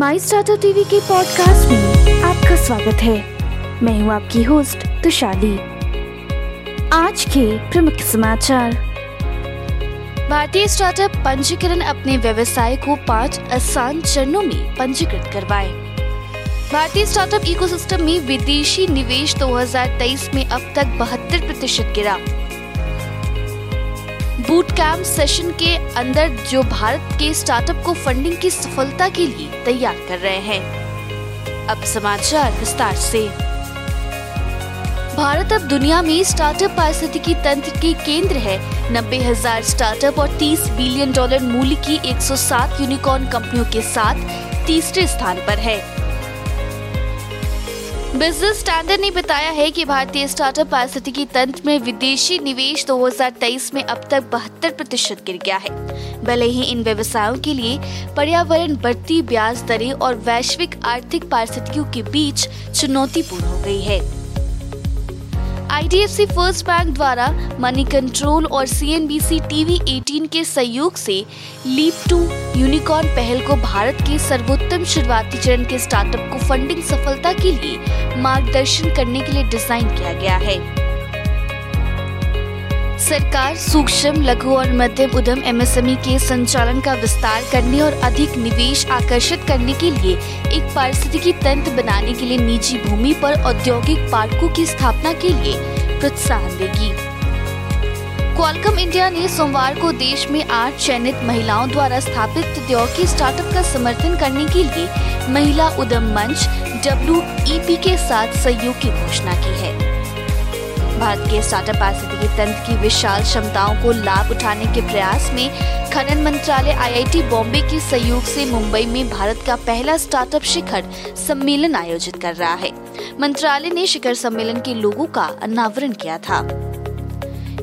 माई startup TV के podcast में आपका स्वागत है। मैं हूँ आपकी होस्ट तुशाली। आज के प्रमुख समाचार। भारतीय स्टार्टअप पंजीकरण अपने व्यवसाय को पाँच आसान चरणों में पंजीकृत करवाए। भारतीय स्टार्टअप इकोसिस्टम में विदेशी निवेश 2023 में अब तक बहत्तर प्रतिशत गिरा। बूट कैंप सेशन के अंदर जो भारत के स्टार्टअप को फंडिंग की सफलता के लिए तैयार कर रहे हैं। अब समाचार विस्तार से। भारत अब दुनिया में स्टार्टअप पारिस्थितिकी तंत्र के केंद्र है। नब्बे हज़ार स्टार्टअप और 30 बिलियन डॉलर मूल्य की 107 यूनिकॉर्न कंपनियों के साथ तीसरे स्थान पर है। बिज़नेस स्टैंडर्ड ने बताया है कि भारतीय स्टार्टअप पारिस्थितिकी तंत्र में विदेशी निवेश 2023 में अब तक बहत्तर प्रतिशत गिर गया है। भले ही इन व्यवसायों के लिए पर्यावरण बढ़ती ब्याज दरें और वैश्विक आर्थिक पारिस्थितियों के बीच चुनौतीपूर्ण हो गई है। आईडीएफसी फ़र्स्ट बैंक द्वारा मनी कंट्रोल और सीएनबीसी टीवी 18 के सहयोग से लीप टू यूनिकॉर्न पहल को भारत के सर्वोत्तम शुरुआती चरण के स्टार्टअप को फंडिंग सफलता के लिए मार्गदर्शन करने के लिए डिज़ाइन किया गया है। सरकार सूक्ष्म, लघु और मध्यम उद्यम एमएसएमई के संचालन का विस्तार करने और अधिक निवेश आकर्षित करने के लिए एक पारिस्थितिकी तंत्र बनाने के लिए निजी भूमि पर औद्योगिक पार्कों की स्थापना के लिए प्रोत्साहन देगी। क्वालकम इंडिया ने सोमवार को देश में आठ चयनित महिलाओं द्वारा स्थापित औद्योगिक स्टार्टअप का समर्थन करने के लिए महिला उद्यम मंच डब्ल्यू के साथ सहयोग की घोषणा की है। भारत के स्टार्टअप पारिस्थितिकी तंत्र की विशाल क्षमताओं को लाभ उठाने के प्रयास में खनन मंत्रालय आईआईटी बॉम्बे के सहयोग से मुंबई में भारत का पहला स्टार्टअप शिखर सम्मेलन आयोजित कर रहा है। मंत्रालय ने शिखर सम्मेलन के लोगों का अनावरण किया था।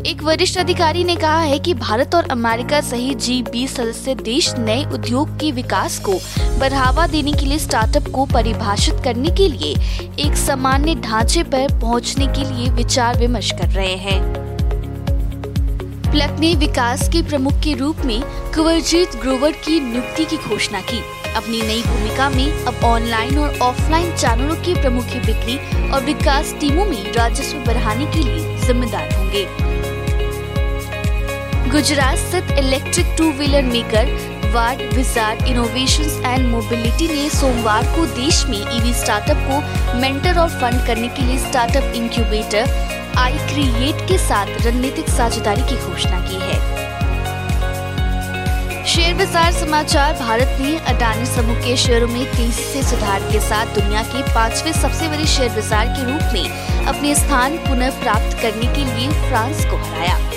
एक वरिष्ठ अधिकारी ने कहा है कि भारत और अमेरिका सहित जी बीस सदस्य देश नए उद्योग के विकास को बढ़ावा देने के लिए स्टार्टअप को परिभाषित करने के लिए एक सामान्य ढांचे पर पहुँचने के लिए विचार विमर्श कर रहे हैं। प्लक ने विकास के प्रमुख के रूप में कुंवरजीत ग्रोवर की नियुक्ति की घोषणा की। अपनी नई भूमिका में अब ऑनलाइन और ऑफलाइन चैनलों की प्रमुख बिक्री और विकास टीमों में राजस्व बढ़ाने के लिए जिम्मेदार होंगे। गुजरात स्थित electric two wheeler maker ward wizard innovations and mobility ने सोमवार को देश में ईवी स्टार्टअप को मेंटर और फंड करने के लिए स्टार्टअप इंक्यूबेटर आई क्रिएट के साथ रणनीतिक साझेदारी की घोषणा की है। शेयर बाज़ार समाचार, भारत ने अडानी समूह के शेयरों में तेज़ी से सुधार के साथ दुनिया के पाँचवें सबसे बड़े शेयर बाज़ार के रूप में अपने स्थान पुनः प्राप्त करने के लिए फ्रांस को हराया।